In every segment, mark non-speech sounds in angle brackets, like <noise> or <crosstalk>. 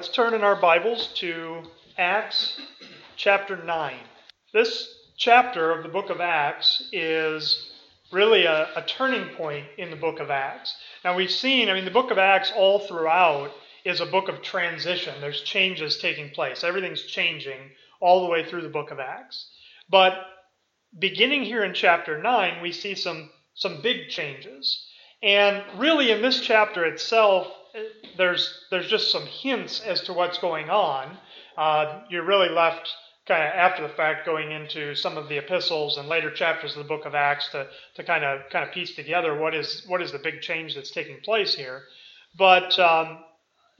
Let's turn in our Bibles to Acts chapter 9. This chapter of the book of Acts is really a, a, turning point in the book of Acts. Now, we've seen, I mean, the book of Acts all throughout is a book of transition. There's changes taking place, everything's changing all the way through the book of Acts. But beginning here in chapter 9, we see some, some big changes. And really, in this chapter itself, there's, there's just some hints as to what's going on. Uh, you're really left kind of after the fact going into some of the epistles and later chapters of the book of Acts to, to kind of kind of piece together what is what is the big change that's taking place here. But um,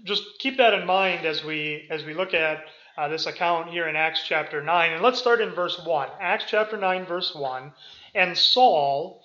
just keep that in mind as we as we look at uh, this account here in Acts chapter nine. And let's start in verse one. Acts chapter nine, verse one. And Saul,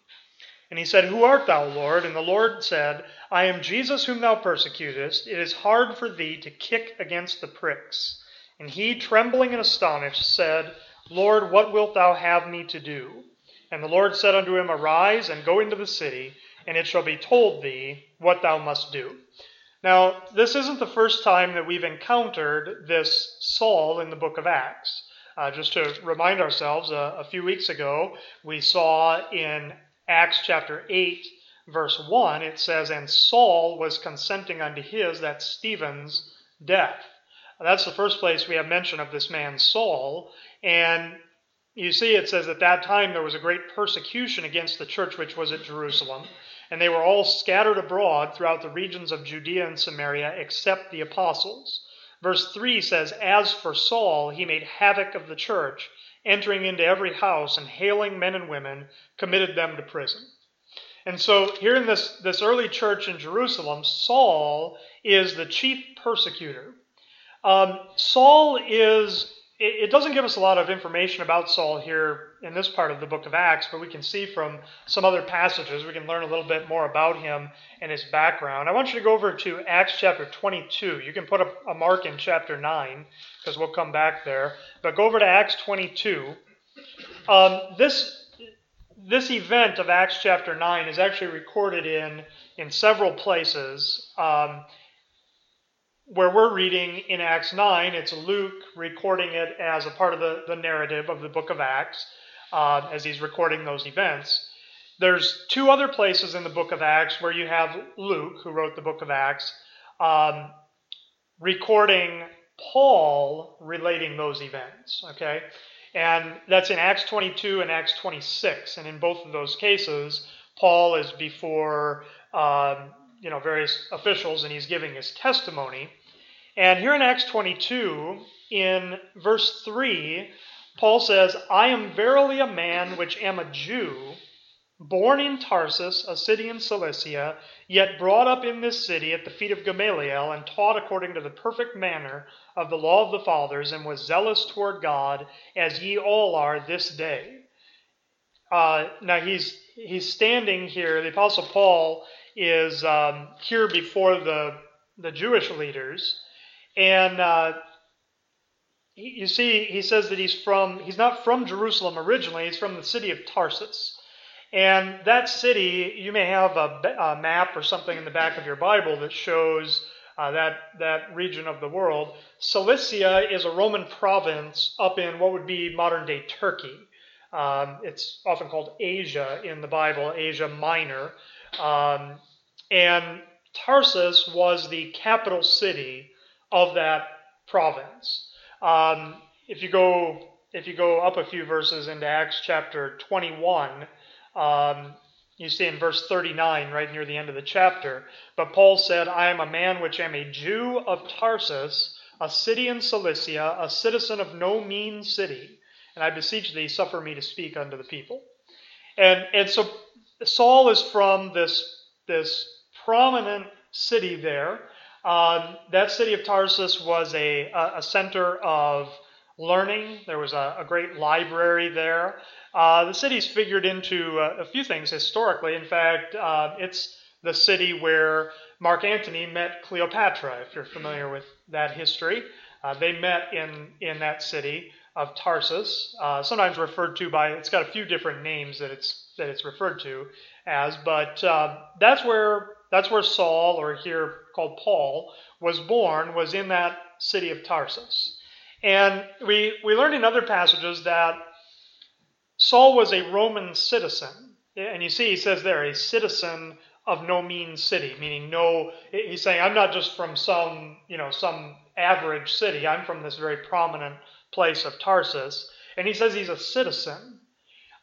And he said, Who art thou, Lord? And the Lord said, I am Jesus whom thou persecutest. It is hard for thee to kick against the pricks. And he, trembling and astonished, said, Lord, what wilt thou have me to do? And the Lord said unto him, Arise and go into the city, and it shall be told thee what thou must do. Now, this isn't the first time that we've encountered this Saul in the book of Acts. Uh, just to remind ourselves, uh, a few weeks ago, we saw in Acts chapter 8, verse 1, it says, And Saul was consenting unto his, that Stephen's, death. That's the first place we have mention of this man Saul. And you see, it says at that time there was a great persecution against the church which was at Jerusalem, and they were all scattered abroad throughout the regions of Judea and Samaria, except the apostles. Verse 3 says, As for Saul, he made havoc of the church, entering into every house and hailing men and women, committed them to prison. And so, here in this, this early church in Jerusalem, Saul is the chief persecutor. Um, Saul is, it, it doesn't give us a lot of information about Saul here in this part of the book of Acts, but we can see from some other passages, we can learn a little bit more about him and his background. I want you to go over to Acts chapter 22. You can put a, a mark in chapter 9 because we'll come back there. But go over to Acts 22. Um, this this event of Acts chapter 9 is actually recorded in, in several places. Um, where we're reading in Acts 9, it's Luke recording it as a part of the, the narrative of the book of Acts uh, as he's recording those events. There's two other places in the book of Acts where you have Luke, who wrote the book of Acts, um, recording Paul relating those events. Okay? And that's in Acts 22 and Acts 26. And in both of those cases, Paul is before um, you know various officials and he's giving his testimony. And here in Acts 22, in verse 3, Paul says, I am verily a man which am a Jew, born in Tarsus, a city in Cilicia, yet brought up in this city at the feet of Gamaliel, and taught according to the perfect manner of the law of the fathers, and was zealous toward God, as ye all are this day. Uh, now he's he's standing here. The Apostle Paul is um, here before the the Jewish leaders, and uh, you see, he says that he's from, he's not from Jerusalem originally, he's from the city of Tarsus. And that city, you may have a, a map or something in the back of your Bible that shows uh, that, that region of the world. Cilicia is a Roman province up in what would be modern day Turkey. Um, it's often called Asia in the Bible, Asia Minor. Um, and Tarsus was the capital city of that province. Um, if you go if you go up a few verses into Acts chapter 21, um, you see in verse 39, right near the end of the chapter, but Paul said, I am a man which am a Jew of Tarsus, a city in Cilicia, a citizen of no mean city, and I beseech thee, suffer me to speak unto the people. And, and so Saul is from this, this prominent city there. Um, that city of Tarsus was a, a center of learning. There was a, a great library there. Uh, the city's figured into a, a, few things historically. In fact, uh, it's the city where Mark Antony met Cleopatra, if you're familiar with that history. Uh, they met in, in that city of Tarsus, uh, sometimes referred to by, it's got a few different names that it's, that it's referred to as, but uh, that's where that's where Saul, or here called Paul, was born, was in that city of Tarsus. And we, we learned in other passages that Saul was a Roman citizen. And you see, he says there, a citizen of no mean city, meaning no, he's saying, I'm not just from some, you know, some average city. I'm from this very prominent place of Tarsus. And he says he's a citizen.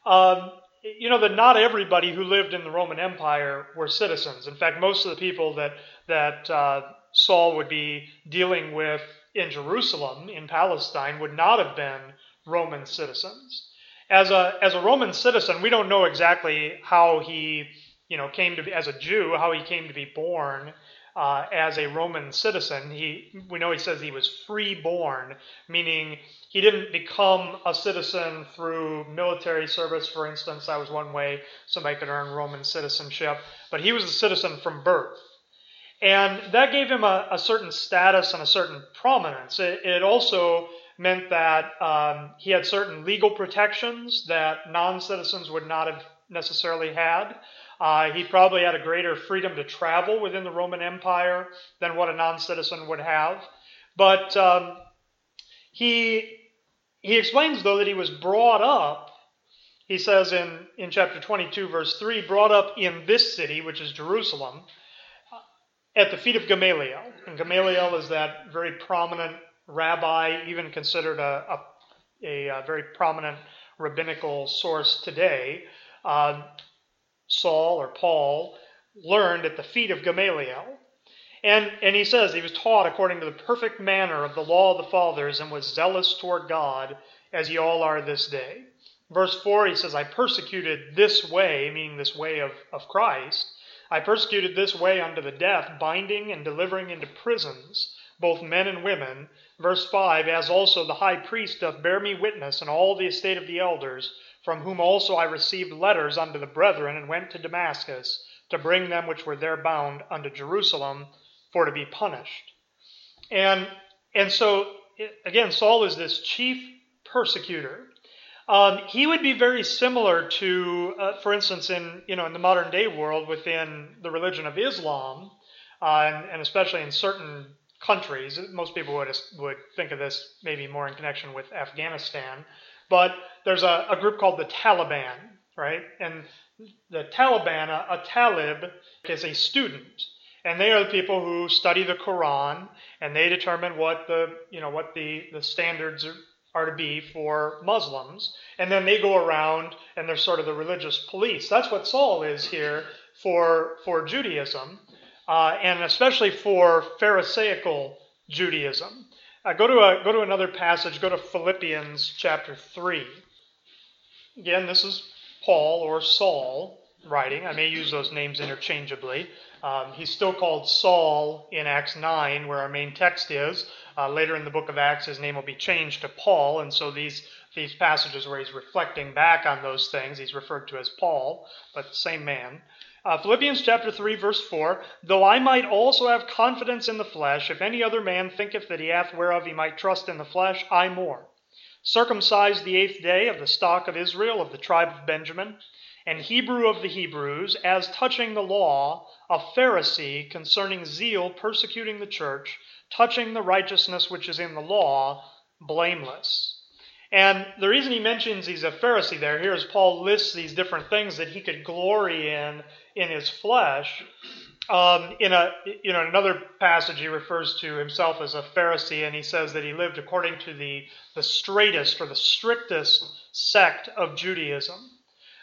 Um, you know that not everybody who lived in the Roman Empire were citizens. In fact, most of the people that that uh, Saul would be dealing with in Jerusalem, in Palestine, would not have been Roman citizens. As a as a Roman citizen, we don't know exactly how he you know came to be as a Jew, how he came to be born uh, as a Roman citizen. He, we know he says he was free-born, meaning he didn't become a citizen through military service, for instance. That was one way somebody could earn Roman citizenship. But he was a citizen from birth. And that gave him a, a certain status and a certain prominence. It, it also meant that um, he had certain legal protections that non citizens would not have necessarily had. Uh, he probably had a greater freedom to travel within the Roman Empire than what a non citizen would have. But um, he, he explains, though, that he was brought up, he says in, in chapter 22, verse 3, brought up in this city, which is Jerusalem, at the feet of Gamaliel. And Gamaliel is that very prominent rabbi, even considered a, a, a, very prominent rabbinical source today. Uh, Saul or Paul learned at the feet of Gamaliel. And, and he says he was taught according to the perfect manner of the law of the fathers and was zealous toward God as ye all are this day. Verse 4, he says, I persecuted this way, meaning this way of, of Christ. I persecuted this way unto the death, binding and delivering into prisons both men and women. Verse 5, as also the high priest doth bear me witness, and all the estate of the elders, from whom also I received letters unto the brethren, and went to Damascus to bring them which were there bound unto Jerusalem for to be punished. And and so again, Saul is this chief persecutor. Um, he would be very similar to, uh, for instance, in you know in the modern day world within the religion of Islam, uh, and, and, especially in certain countries. Most people would would think of this maybe more in connection with Afghanistan, but there's a, a group called the Taliban, right? And the Taliban, a, a talib, is a student, and they are the people who study the Quran and they determine what the you know what the the standards are, to be for Muslims, and then they go around and they're sort of the religious police. That's what Saul is here for for Judaism, uh, and especially for Pharisaical Judaism. Uh, go to a, go to another passage. Go to Philippians chapter three. Again, this is Paul or Saul writing. I may use those names interchangeably. Um, he's still called Saul in Acts 9, where our main text is. Uh, later in the book of Acts, his name will be changed to Paul, and so these these passages where he's reflecting back on those things, he's referred to as Paul, but same man. Uh, Philippians chapter 3, verse 4 Though I might also have confidence in the flesh, if any other man thinketh that he hath whereof he might trust in the flesh, I more. Circumcised the eighth day of the stock of Israel, of the tribe of Benjamin, and Hebrew of the Hebrews, as touching the law, a Pharisee, concerning zeal, persecuting the church, touching the righteousness which is in the law, blameless. And the reason he mentions he's a Pharisee there, here as Paul lists these different things that he could glory in in his flesh, Um, in a you know another passage, he refers to himself as a Pharisee, and he says that he lived according to the the straightest or the strictest sect of Judaism.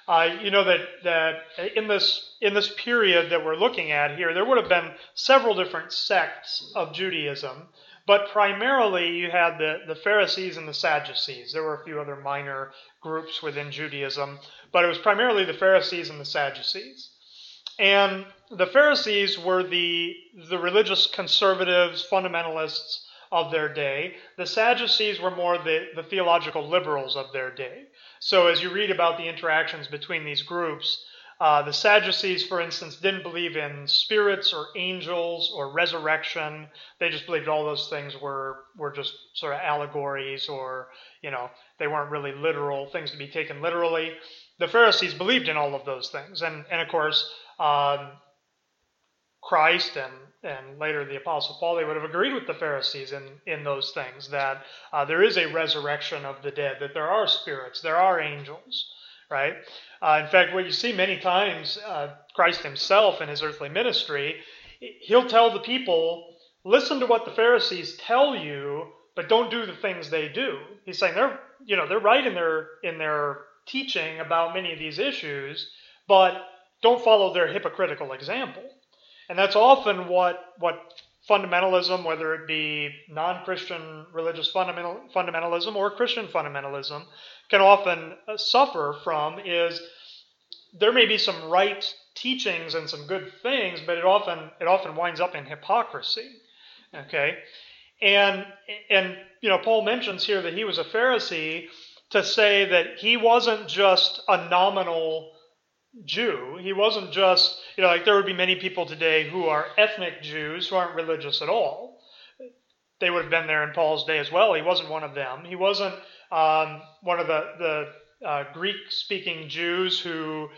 Uh, you know that that in this in this period that we're looking at here, there would have been several different sects of Judaism, but primarily you had the, the Pharisees and the Sadducees. There were a few other minor groups within Judaism, but it was primarily the Pharisees and the Sadducees. And the Pharisees were the, the religious conservatives, fundamentalists of their day. The Sadducees were more the, the theological liberals of their day. So as you read about the interactions between these groups, uh, the Sadducees, for instance, didn't believe in spirits or angels or resurrection. They just believed all those things were were just sort of allegories, or you know, they weren't really literal things to be taken literally. The Pharisees believed in all of those things, and and of course, um, Christ and and later the Apostle Paul, they would have agreed with the Pharisees in, in those things that uh, there is a resurrection of the dead, that there are spirits, there are angels, right? Uh, in fact, what you see many times, uh, Christ himself in his earthly ministry, he'll tell the people, listen to what the Pharisees tell you, but don't do the things they do. He's saying they're, you know, they're right in their in their teaching about many of these issues, but don't follow their hypocritical example. And that's often what what fundamentalism, whether it be non-Christian religious fundamental, fundamentalism or Christian fundamentalism, can often uh, suffer from is there may be some right teachings and some good things, but it often it often winds up in hypocrisy. Okay, and and you know Paul mentions here that he was a Pharisee to say that he wasn't just a nominal Jew. He wasn't just, you know, like there would be many people today who are ethnic Jews who aren't religious at all. They would have been there in Paul's day as well. He wasn't one of them. He wasn't um, one of the, the uh, Greek speaking Jews who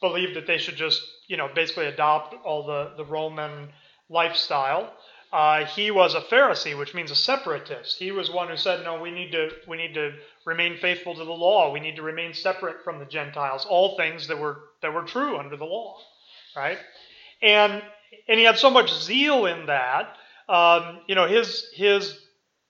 believed that they should just, you know, basically adopt all the, the Roman lifestyle. Uh, he was a Pharisee, which means a separatist. He was one who said, "No, we need to we need to remain faithful to the law. We need to remain separate from the Gentiles. All things that were that were true under the law, right?" And and he had so much zeal in that. Um, you know, his his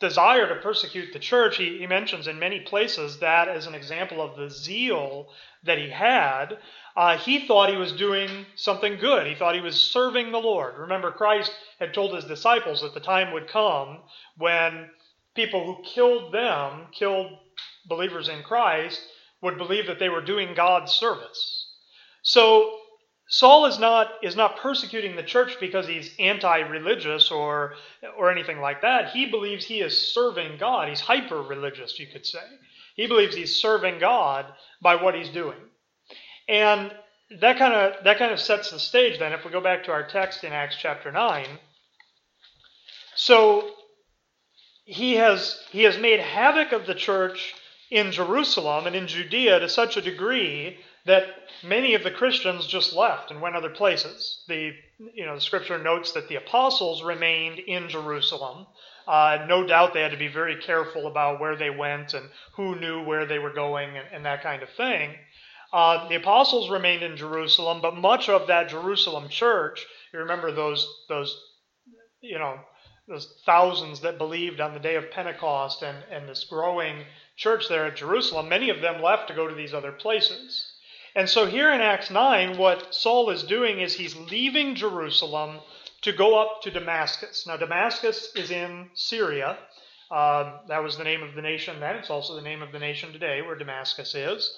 desire to persecute the church. He, he mentions in many places that as an example of the zeal that he had uh, he thought he was doing something good. He thought he was serving the Lord. Remember, Christ had told his disciples that the time would come when people who killed them, killed believers in Christ, would believe that they were doing God's service. So Saul is not is not persecuting the church because he's anti-religious or or anything like that. He believes he is serving God. He's hyper-religious, you could say. He believes he's serving God by what he's doing. And that kind of that kind of sets the stage then if we go back to our text in Acts chapter 9. So he has he has made havoc of the church in Jerusalem and in Judea to such a degree that many of the Christians just left and went other places. The you know the scripture notes that the apostles remained in Jerusalem. Uh, no doubt they had to be very careful about where they went and who knew where they were going and, and that kind of thing. Uh, the apostles remained in Jerusalem, but much of that Jerusalem church, you remember those those you know those thousands that believed on the day of Pentecost and, and this growing church there at Jerusalem, many of them left to go to these other places. And so here in Acts 9, what Saul is doing is he's leaving Jerusalem to go up to Damascus. Now, Damascus is in Syria. Uh, that was the name of the nation then. It's also the name of the nation today, where Damascus is.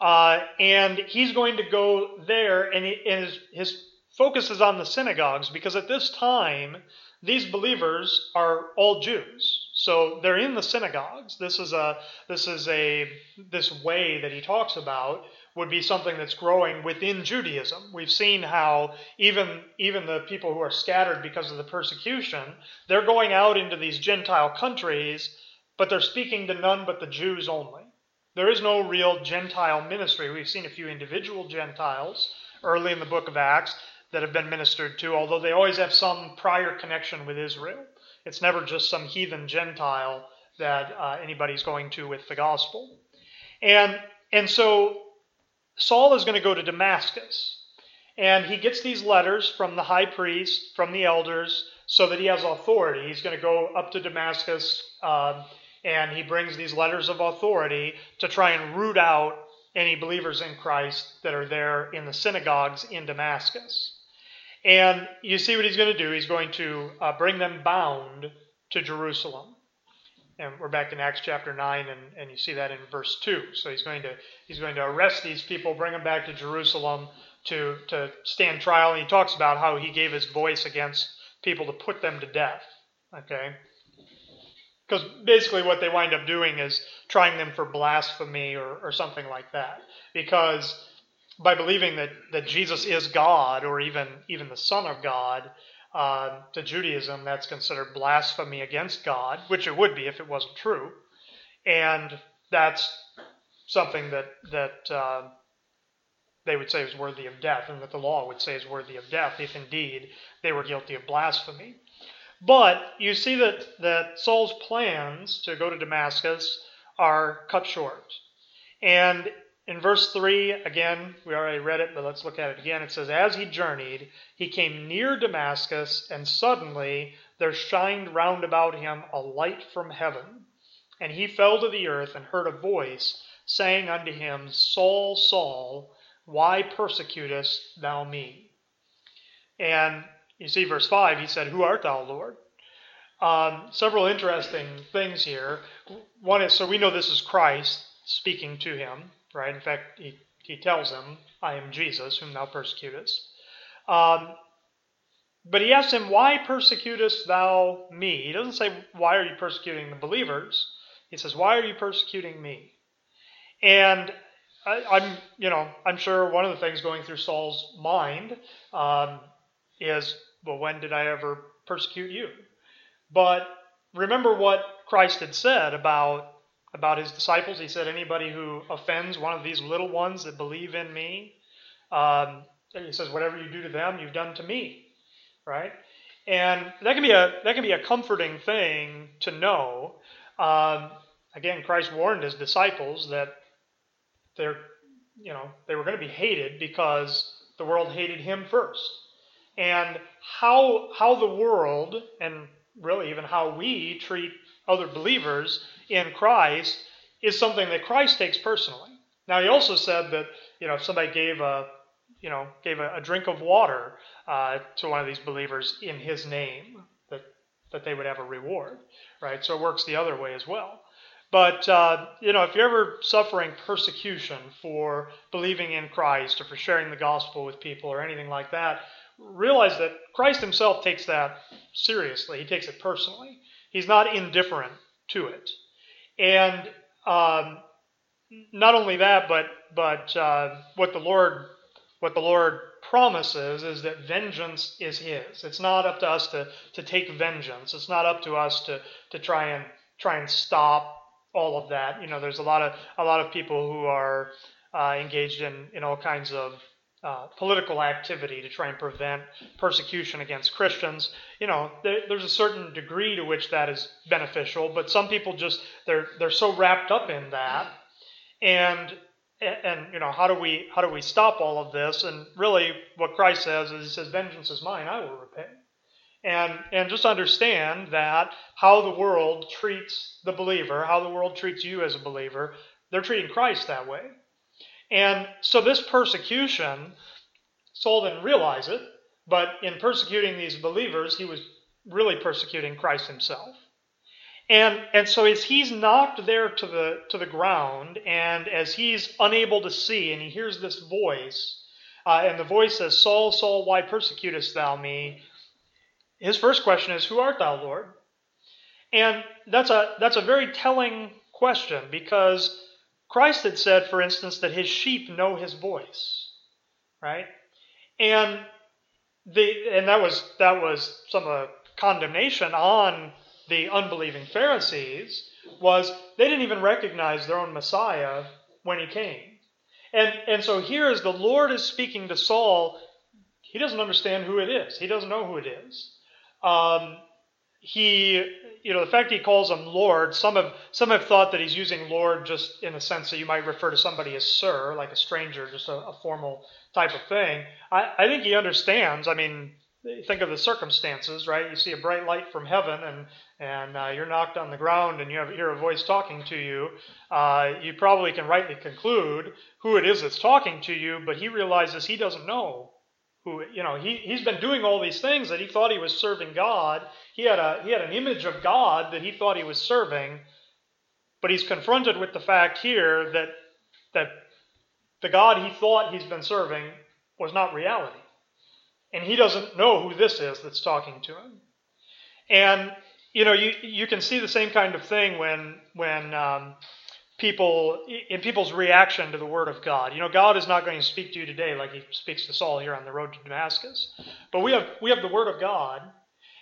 Uh, and he's going to go there, and, he, and his, his focus is on the synagogues because at this time, these believers are all Jews. So they're in the synagogues. This is a this is a this way that he talks about would be something that's growing within Judaism. We've seen how even even the people who are scattered because of the persecution, they're going out into these Gentile countries, but they're speaking to none but the Jews only. There is no real Gentile ministry. We've seen a few individual Gentiles early in the book of Acts that have been ministered to, although they always have some prior connection with Israel. It's never just some heathen Gentile that uh, anybody's going to with the gospel. And, and so Saul is going to go to Damascus. And he gets these letters from the high priest, from the elders, so that he has authority. He's going to go up to Damascus, um, and he brings these letters of authority to try and root out any believers in Christ that are there in the synagogues in Damascus. And you see what he's going to do. He's going to uh, bring them bound to Jerusalem. And we're back in Acts chapter 9, and, and you see that in verse 2. So he's going to he's going to arrest these people, bring them back to Jerusalem to, to stand trial. And he talks about how he gave his voice against people to put them to death. Okay? Because basically what they wind up doing is trying them for blasphemy or, or something like that. Because by believing that, that Jesus is God or even, even the Son of God, uh, to Judaism, that's considered blasphemy against God, which it would be if it wasn't true. And that's something that, that uh, they would say is worthy of death, and that the law would say is worthy of death if indeed they were guilty of blasphemy. But you see that, that Saul's plans to go to Damascus are cut short. And in verse 3, again, we already read it, but let's look at it again. It says, As he journeyed, he came near Damascus, and suddenly there shined round about him a light from heaven. And he fell to the earth and heard a voice saying unto him, Saul, Saul, why persecutest thou me? And you see, verse 5, he said, Who art thou, Lord? Um, several interesting things here. One is, so we know this is Christ speaking to him right? In fact, he, he tells him, I am Jesus, whom thou persecutest. Um, but he asks him, Why persecutest thou me? He doesn't say, Why are you persecuting the believers? He says, Why are you persecuting me? And I, am you know, I'm sure one of the things going through Saul's mind um, is, Well, when did I ever persecute you? But remember what Christ had said about about his disciples. He said, Anybody who offends one of these little ones that believe in me, um, he says, Whatever you do to them, you've done to me. Right? And that can be a that can be a comforting thing to know. Um, again, Christ warned his disciples that they're you know they were going to be hated because the world hated him first. And how how the world and really even how we treat other believers in Christ is something that Christ takes personally. Now, he also said that you know if somebody gave a you know gave a, a drink of water uh, to one of these believers in his name, that that they would have a reward, right? So it works the other way as well. But uh, you know, if you're ever suffering persecution for believing in Christ or for sharing the gospel with people or anything like that, realize that Christ Himself takes that seriously. He takes it personally. He's not indifferent to it. And um, not only that, but but uh, what the Lord what the Lord promises is that vengeance is His. It's not up to us to to take vengeance. It's not up to us to to try and try and stop all of that. You know, there's a lot of a lot of people who are uh, engaged in in all kinds of uh, political activity to try and prevent persecution against Christians. You know, there, there's a certain degree to which that is beneficial, but some people just they're they're so wrapped up in that, and and you know how do we how do we stop all of this? And really, what Christ says is He says, "Vengeance is mine; I will repay." And and just understand that how the world treats the believer, how the world treats you as a believer, they're treating Christ that way. And so this persecution, Saul didn't realize it, but in persecuting these believers, he was really persecuting Christ himself. And, and so as he's knocked there to the, to the ground, and as he's unable to see, and he hears this voice, uh, and the voice says, Saul, Saul, why persecutest thou me? His first question is, Who art thou, Lord? And that's a, that's a very telling question because Christ had said, for instance, that his sheep know his voice, right? And the and that was that was some of the condemnation on the unbelieving Pharisees was they didn't even recognize their own Messiah when he came. And and so here as the Lord is speaking to Saul, he doesn't understand who it is. He doesn't know who it is. Um, he you know, the fact he calls him Lord, some have some have thought that he's using Lord just in the sense that you might refer to somebody as Sir, like a stranger, just a, a formal type of thing. I, I think he understands. I mean, think of the circumstances, right? You see a bright light from heaven, and and uh, you're knocked on the ground, and you have, hear a voice talking to you. Uh, you probably can rightly conclude who it is that's talking to you, but he realizes he doesn't know who. You know, he he's been doing all these things that he thought he was serving God. He had a he had an image of God that he thought he was serving, but he's confronted with the fact here that that the God he thought he's been serving was not reality and he doesn't know who this is that's talking to him. And you know, you you can see the same kind of thing when when um, people in people's reaction to the word of God. You know, God is not going to speak to you today like He speaks to Saul here on the road to Damascus, but we have we have the word of God,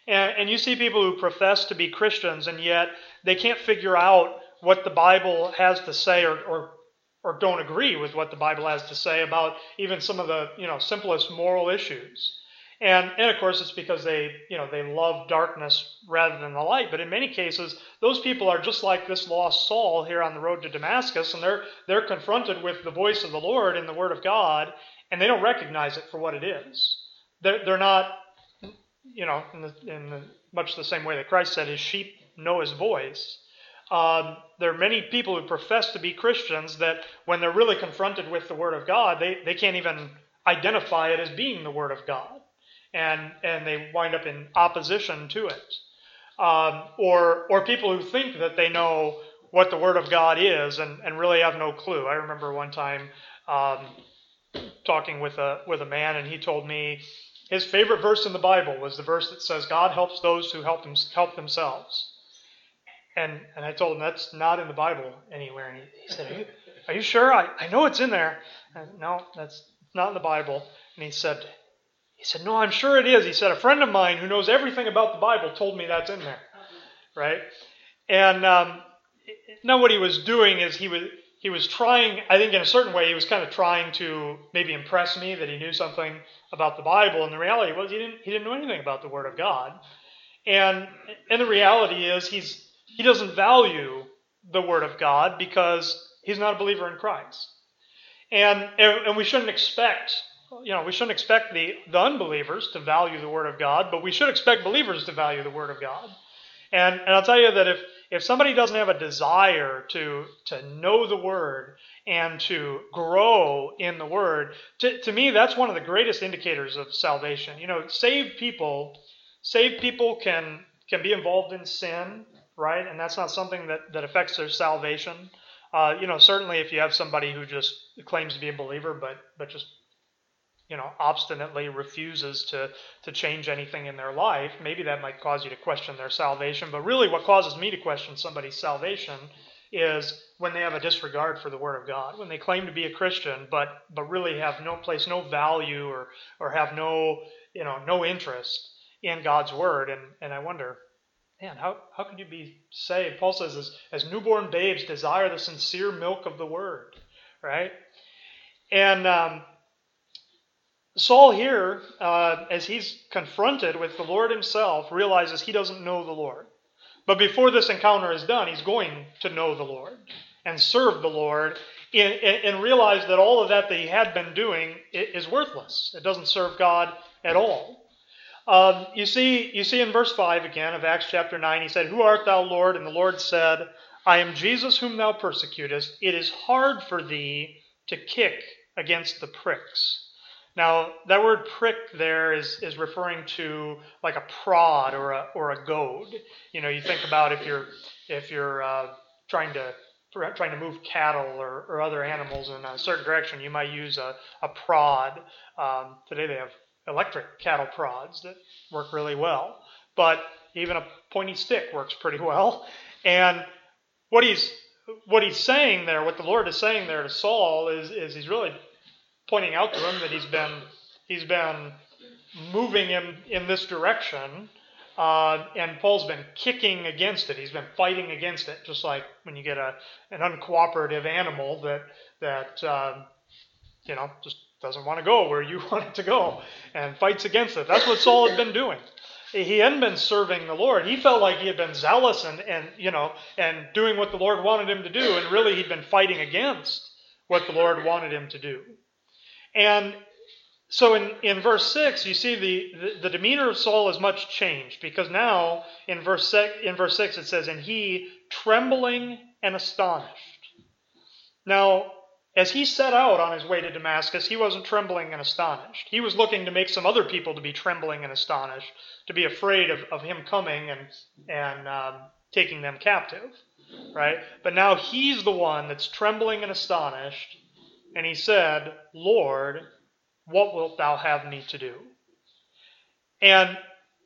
and, and you see people who profess to be Christians and yet they can't figure out what the Bible has to say or, or or don't agree with what the Bible has to say about even some of the you know simplest moral issues. And, and of course, it's because they, you know, they love darkness rather than the light. But in many cases, those people are just like this lost Saul here on the road to Damascus, and they're they're confronted with the voice of the Lord and the Word of God, and they don't recognize it for what it is. They're, they're not, you know, in, the, in the, much the same way that Christ said, "His sheep know His voice." Um, there are many people who profess to be Christians that, when they're really confronted with the Word of God, they, they can't even identify it as being the Word of God and and they wind up in opposition to it. Um, or or people who think that they know what the Word of God is and, and really have no clue. I remember one time um, talking with a with a man, and he told me his favorite verse in the Bible was the verse that says, "God helps those who help them help themselves." And and I told him that's not in the Bible anywhere. And he, he said, "Are you, are you sure? I, I know it's in there." And, no, that's not in the Bible. And he said, he said, No, I'm sure it is. He said, A friend of mine who knows everything about the Bible told me that's in there. Right? And um, now what he was doing is he was he was trying, I think in a certain way, he was kind of trying to maybe impress me that he knew something about the Bible. And the reality was he didn't he didn't know anything about the Word of God. And and the reality is he's he doesn't value the Word of God because he's not a believer in Christ. And and we shouldn't expect you know, we shouldn't expect the, the unbelievers to value the Word of God, but we should expect believers to value the Word of God. And, and I'll tell you that if, if somebody doesn't have a desire to, to know the Word and to grow in the Word, to, to me, that's one of the greatest indicators of salvation. You know, saved people, saved people can, can be involved in sin, right? And that's not something that, that affects their salvation. Uh, you know, certainly if you have somebody who just claims to be a believer, but, but just you know, obstinately refuses to, to change anything in their life, maybe that might cause you to question their salvation. But really, what causes me to question somebody's salvation is when they have a disregard for the Word of God, when they claim to be a Christian, but but really have no place, no value, or or have no you know no interest in God's Word. And and I wonder, man, how how could you be saved? Paul says, as, as newborn babes desire the sincere milk of the Word, right? And um, Saul here, uh, as he's confronted with the Lord himself, realizes he doesn't know the Lord. But before this encounter is done, he's going to know the Lord and serve the Lord and, and realize that all of that that he had been doing is worthless. It doesn't serve God at all. Um, you see, you see in verse five again of Acts chapter nine, he said, "Who art thou, Lord?" And the Lord said, "I am Jesus whom thou persecutest. It is hard for thee to kick against the pricks." Now, that word prick there is, is referring to like a prod or a, or a goad. You know, you think about if you're, if you're uh, trying to trying to move cattle or, or other animals in a certain direction, you might use a, a prod. Um, today they have electric cattle prods that work really well, but even a pointy stick works pretty well. And what he's what he's saying there, what the Lord is saying there to Saul is, is he's really pointing out to him that he's been he's been moving him in this direction, uh, and Paul's been kicking against it. He's been fighting against it, just like when you get a an uncooperative animal that that uh, you know just doesn't want to go where you <laughs> want it to go and fights against it. That's what Saul had been doing. he hadn't been serving the Lord. He felt like he had been zealous and, and you know and doing what the Lord wanted him to do, and really he'd been fighting against what the Lord wanted him to do. And so in, in verse 6, you see the, the, the demeanor of Saul is much changed because now in verse, in verse 6 it says, And he trembling and astonished. Now, as he set out on his way to Damascus, he wasn't trembling and astonished. He was looking to make some other people to be trembling and astonished, to be afraid of, of him coming and, and um, taking them captive, right? But now he's the one that's trembling and astonished, and he said, Lord, what wilt thou have me to do? And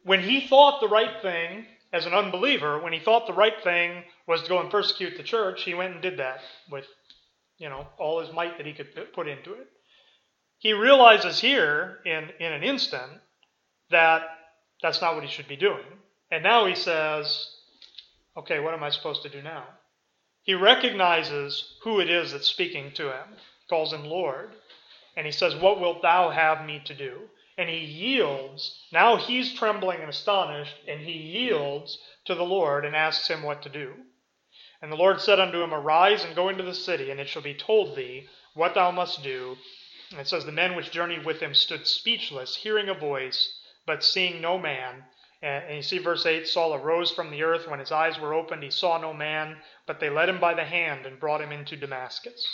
when he thought the right thing, as an unbeliever, when he thought the right thing was to go and persecute the church, he went and did that with, you know, all his might that he could put into it. He realizes here, in, in an instant, that that's not what he should be doing. And now he says, okay, what am I supposed to do now? He recognizes who it is that's speaking to him, calls him Lord. And he says, What wilt thou have me to do? And he yields. Now he's trembling and astonished, and he yields to the Lord and asks him what to do. And the Lord said unto him, Arise and go into the city, and it shall be told thee what thou must do. And it says, The men which journeyed with him stood speechless, hearing a voice, but seeing no man. And you see verse 8 Saul arose from the earth. When his eyes were opened, he saw no man, but they led him by the hand and brought him into Damascus.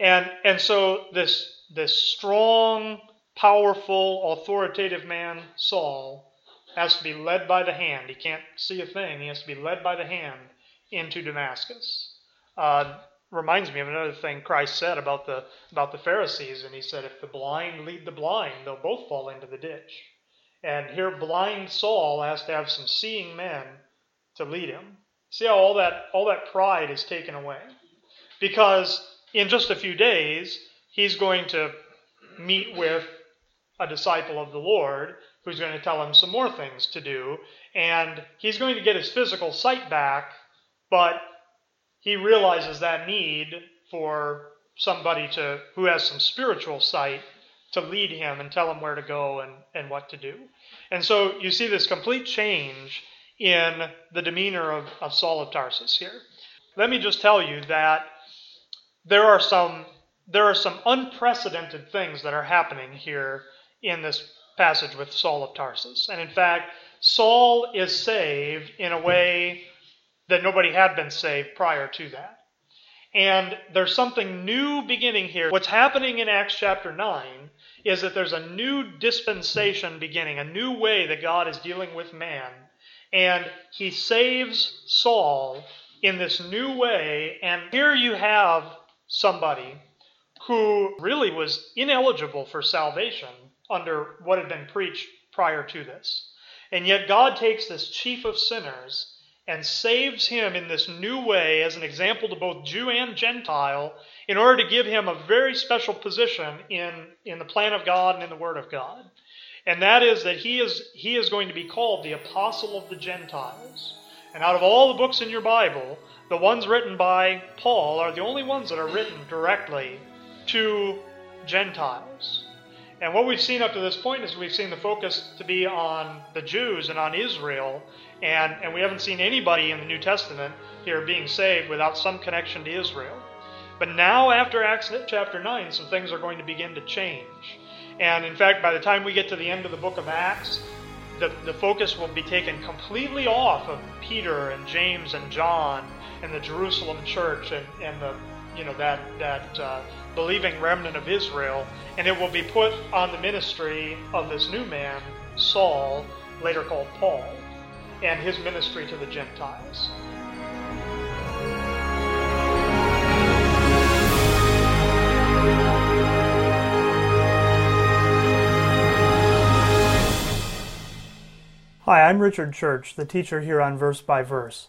And, and so this this strong, powerful, authoritative man, Saul, has to be led by the hand. He can't see a thing. He has to be led by the hand into Damascus. Uh, reminds me of another thing Christ said about the about the Pharisees, and he said, "If the blind lead the blind, they'll both fall into the ditch." And here, blind Saul has to have some seeing men to lead him. See how all that all that pride is taken away, because in just a few days he's going to meet with a disciple of the Lord who's going to tell him some more things to do. And he's going to get his physical sight back, but he realizes that need for somebody to who has some spiritual sight to lead him and tell him where to go and, and what to do. And so you see this complete change in the demeanor of, of Saul of Tarsus here. Let me just tell you that there are some there are some unprecedented things that are happening here in this passage with Saul of Tarsus. And in fact, Saul is saved in a way that nobody had been saved prior to that. And there's something new beginning here. What's happening in Acts chapter 9 is that there's a new dispensation beginning, a new way that God is dealing with man. And he saves Saul in this new way. And here you have somebody who really was ineligible for salvation under what had been preached prior to this. And yet God takes this chief of sinners and saves him in this new way as an example to both Jew and Gentile in order to give him a very special position in, in the plan of God and in the Word of God. And that is that he is, he is going to be called the Apostle of the Gentiles. And out of all the books in your Bible, the ones written by Paul are the only ones that are written directly to Gentiles. And what we've seen up to this point is we've seen the focus to be on the Jews and on Israel, and, and we haven't seen anybody in the New Testament here being saved without some connection to Israel. But now, after Acts chapter 9, some things are going to begin to change. And in fact, by the time we get to the end of the book of Acts, the, the focus will be taken completely off of Peter and James and John and the Jerusalem church and, and the you know that that uh, believing remnant of Israel, and it will be put on the ministry of this new man, Saul, later called Paul, and his ministry to the Gentiles. Hi, I'm Richard Church, the teacher here on Verse by Verse.